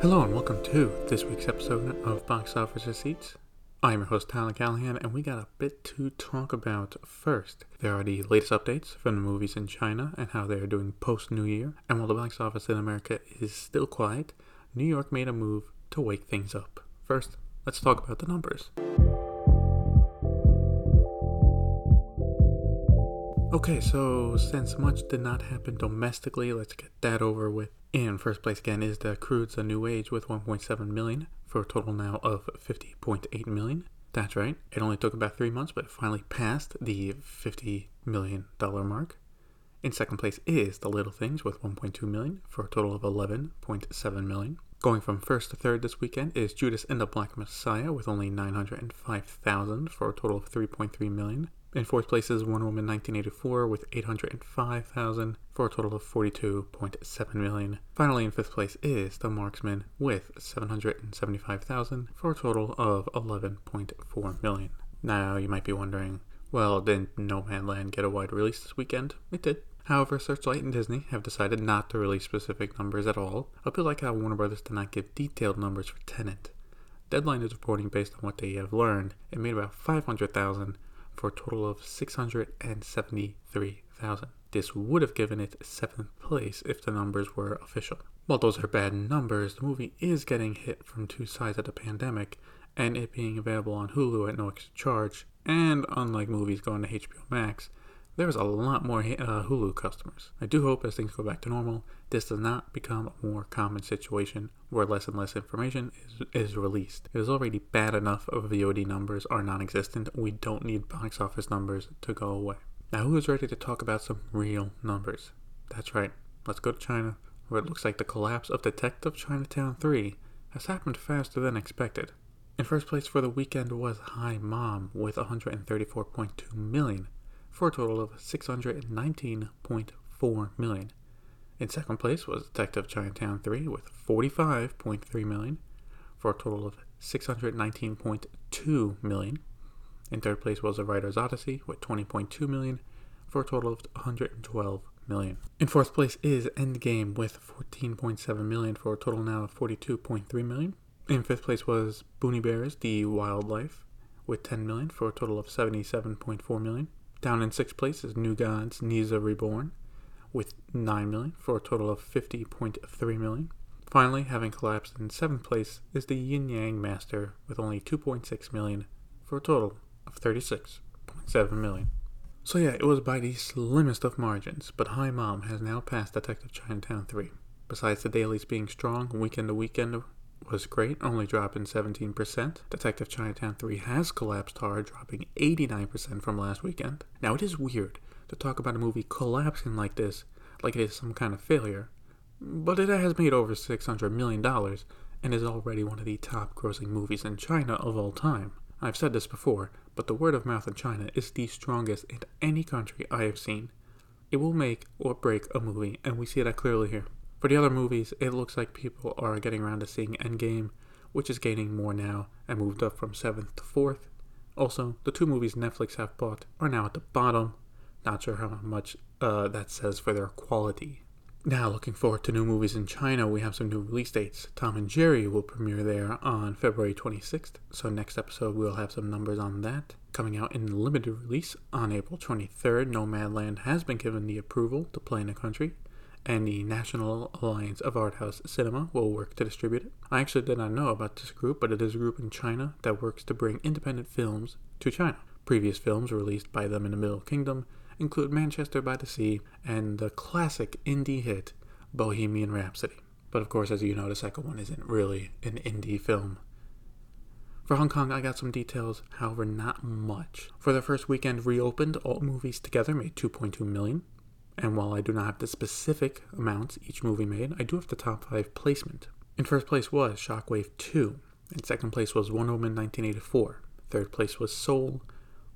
Hello and welcome to this week's episode of Box Office Receipts. I'm your host Tyler Callahan, and we got a bit to talk about. First, there are the latest updates from the movies in China and how they are doing post New Year. And while the box office in America is still quiet, New York made a move to wake things up. First, let's talk about the numbers. Okay, so since much did not happen domestically, let's get that over with. In first place again is the Croods A New Age with 1.7 million for a total now of 50.8 million. That's right, it only took about three months, but it finally passed the $50 million mark. In second place is The Little Things with 1.2 million for a total of 11.7 million. Going from first to third this weekend is Judas and the Black Messiah with only 905,000 for a total of 3.3 million. In fourth place is Wonder Woman 1984 with 805,000 for a total of 42.7 million. Finally, in fifth place is The Marksman with 775,000 for a total of 11.4 million. Now, you might be wondering, well, didn't Land get a wide release this weekend? It did. However, Searchlight and Disney have decided not to release specific numbers at all, a bit like how Warner Brothers did not give detailed numbers for Tenet. Deadline is reporting based on what they have learned. It made about 500,000 for a total of 673,000. This would have given it seventh place if the numbers were official. While those are bad numbers, the movie is getting hit from two sides of the pandemic, and it being available on Hulu at no extra charge, and unlike movies going to HBO Max, there's a lot more uh, Hulu customers. I do hope as things go back to normal, this does not become a more common situation where less and less information is, is released. It is already bad enough of VOD numbers are non existent. We don't need box office numbers to go away. Now, who is ready to talk about some real numbers? That's right, let's go to China, where it looks like the collapse of Detective Chinatown 3 has happened faster than expected. In first place for the weekend was Hi Mom with 134.2 million for a total of 619.4 million. In second place was Detective Chinatown 3 with 45.3 million for a total of 619.2 million. In third place was The Writer's Odyssey with 20.2 million for a total of 112 million. In fourth place is Endgame with 14.7 million for a total now of 42.3 million. In fifth place was Boonie Bears The Wildlife with 10 million for a total of 77.4 million. Down in sixth place is New Gods Nezha Reborn with 9 million for a total of 50.3 million. Finally, having collapsed in seventh place is the Yin Yang Master with only 2.6 million for a total of 36.7 million. So yeah, it was by the slimmest of margins, but Hi Mom has now passed Detective Chinatown 3. Besides the dailies being strong, weekend to weekend was great, only dropping 17%. Detective Chinatown 3 has collapsed hard, dropping 89% from last weekend. Now, it is weird to talk about a movie collapsing like this, like it is some kind of failure, but it has made over $600 million and is already one of the top grossing movies in China of all time. I've said this before, but the word of mouth in China is the strongest in any country I have seen. It will make or break a movie, and we see that clearly here. For the other movies, it looks like people are getting around to seeing Endgame, which is gaining more now and moved up from 7th to 4th. Also, the two movies Netflix have bought are now at the bottom. Not sure how much uh, that says for their quality. Now, looking forward to new movies in China, we have some new release dates. Tom and Jerry will premiere there on February 26th, so next episode we'll have some numbers on that. Coming out in limited release on April 23rd, Nomadland has been given the approval to play in the country and the National Alliance of Art House Cinema will work to distribute it. I actually did not know about this group, but it is a group in China that works to bring independent films to China. Previous films released by them in the Middle Kingdom include Manchester by the Sea and the classic indie hit Bohemian Rhapsody. But of course, as you know, the second one isn't really an indie film. For Hong Kong, I got some details, however, not much. For the first weekend reopened, all movies together made 2.2 million. And while I do not have the specific amounts each movie made, I do have the top five placement. In first place was Shockwave 2. In second place was Wonder Woman 1984. Third place was Soul.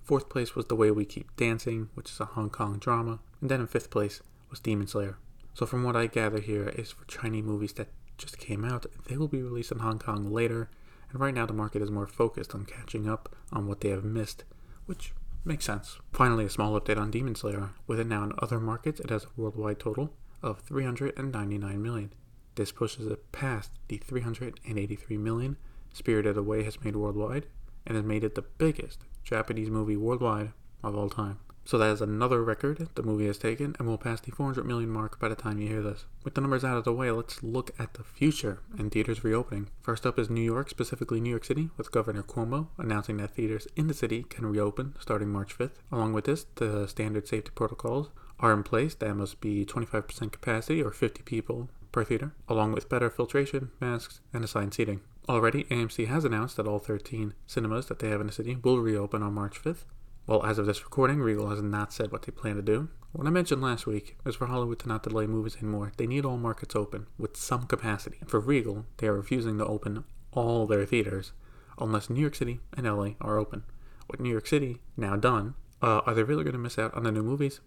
Fourth place was The Way We Keep Dancing, which is a Hong Kong drama. And then in fifth place was Demon Slayer. So from what I gather here is for Chinese movies that just came out, they will be released in Hong Kong later. And right now the market is more focused on catching up on what they have missed, which Makes sense. Finally, a small update on Demon Slayer. With it now in other markets, it has a worldwide total of 399 million. This pushes it past the 383 million Spirited Away has made worldwide and has made it the biggest Japanese movie worldwide of all time. So that is another record the movie has taken and will pass the 400 million mark by the time you hear this. With the numbers out of the way, let's look at the future and theaters reopening. First up is New York, specifically New York City, with Governor Cuomo announcing that theaters in the city can reopen starting March 5th. Along with this, the standard safety protocols are in place. That must be 25% capacity or 50 people per theater, along with better filtration, masks, and assigned seating. Already, AMC has announced that all 13 cinemas that they have in the city will reopen on March 5th. Well, as of this recording, Regal has not said what they plan to do. What I mentioned last week is for Hollywood to not delay movies anymore, they need all markets open with some capacity. For Regal, they are refusing to open all their theaters unless New York City and LA are open. With New York City now done, uh, are they really going to miss out on the new movies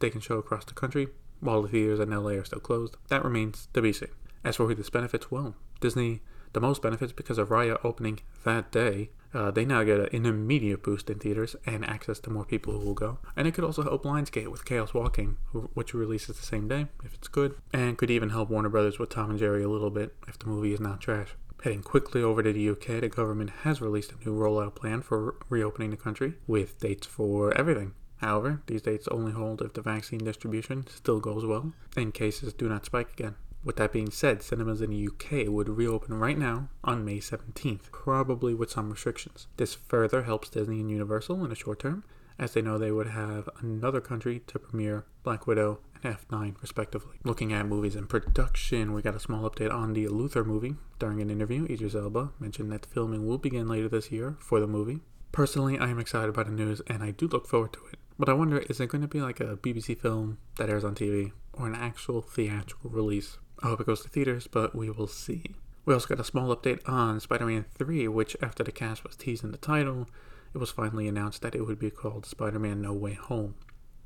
they can show across the country while the theaters in LA are still closed? That remains to be seen. As for who this benefits, well, Disney the most benefits because of Raya opening that day. Uh, they now get an immediate boost in theaters and access to more people who will go. And it could also help Lionsgate with Chaos Walking, which releases the same day if it's good, and could even help Warner Brothers with Tom and Jerry a little bit if the movie is not trash. Heading quickly over to the UK, the government has released a new rollout plan for reopening the country with dates for everything. However, these dates only hold if the vaccine distribution still goes well and cases do not spike again. With that being said, cinemas in the UK would reopen right now on May 17th, probably with some restrictions. This further helps Disney and Universal in the short term, as they know they would have another country to premiere Black Widow and F9, respectively. Looking at movies in production, we got a small update on the Luther movie. During an interview, Idris Elba mentioned that filming will begin later this year for the movie. Personally, I am excited by the news and I do look forward to it. But I wonder, is it going to be like a BBC film that airs on TV or an actual theatrical release? I hope it goes to theaters, but we will see. We also got a small update on Spider Man 3, which, after the cast was teased in the title, it was finally announced that it would be called Spider Man No Way Home.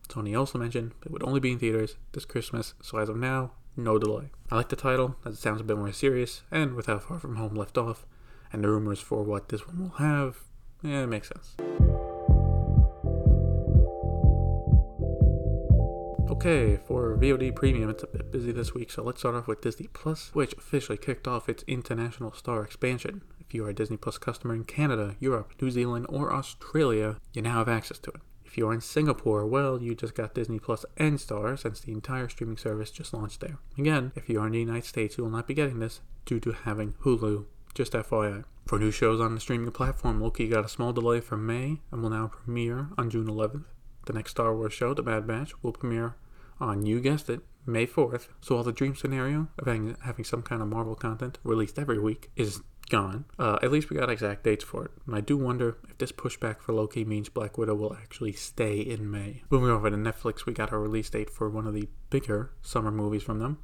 Sony also mentioned it would only be in theaters this Christmas, so as of now, no delay. I like the title, as it sounds a bit more serious, and with how Far From Home left off, and the rumors for what this one will have, yeah, it makes sense. Okay, for VOD Premium, it's a bit busy this week, so let's start off with Disney Plus, which officially kicked off its international star expansion. If you are a Disney Plus customer in Canada, Europe, New Zealand, or Australia, you now have access to it. If you are in Singapore, well, you just got Disney Plus and Star since the entire streaming service just launched there. Again, if you are in the United States, you will not be getting this due to having Hulu. Just FYI. For new shows on the streaming platform, Loki got a small delay from May and will now premiere on June 11th. The next Star Wars show, The Bad Batch, will premiere on, you guessed it, May 4th. So while the dream scenario of having, having some kind of Marvel content released every week is gone, uh, at least we got exact dates for it. And I do wonder if this pushback for Loki means Black Widow will actually stay in May. Moving over to Netflix, we got a release date for one of the bigger summer movies from them.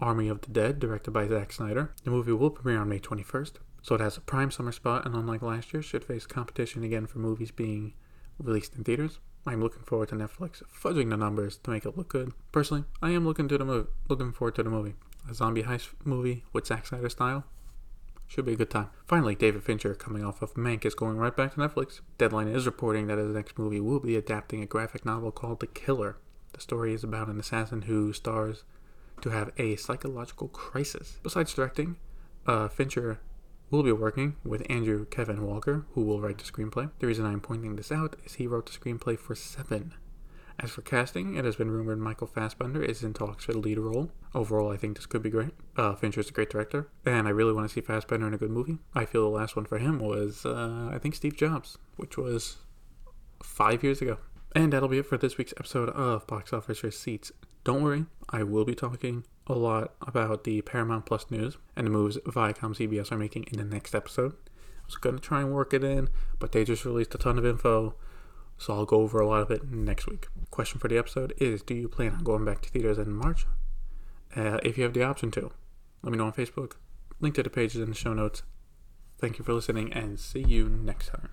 Army of the Dead, directed by Zack Snyder. The movie will premiere on May 21st, so it has a prime summer spot and unlike last year, should face competition again for movies being released in theaters. I'm looking forward to Netflix fudging the numbers to make it look good. Personally, I am looking to the movie, looking forward to the movie. A zombie heist movie with Zack Snyder style should be a good time. Finally, David Fincher, coming off of Mank, is going right back to Netflix. Deadline is reporting that his next movie will be adapting a graphic novel called The Killer. The story is about an assassin who stars to have a psychological crisis. Besides directing, uh, Fincher We'll be working with Andrew Kevin Walker, who will write the screenplay. The reason I'm pointing this out is he wrote the screenplay for Seven. As for casting, it has been rumored Michael Fassbender is in talks for the lead role. Overall, I think this could be great. Uh, is a great director, and I really want to see Fassbender in a good movie. I feel the last one for him was, uh, I think, Steve Jobs, which was five years ago. And that'll be it for this week's episode of Box Office Receipts. Don't worry, I will be talking a lot about the Paramount Plus news and the moves Viacom CBS are making in the next episode. I was going to try and work it in, but they just released a ton of info, so I'll go over a lot of it next week. Question for the episode is Do you plan on going back to theaters in March? Uh, if you have the option to, let me know on Facebook. Link to the pages in the show notes. Thank you for listening and see you next time.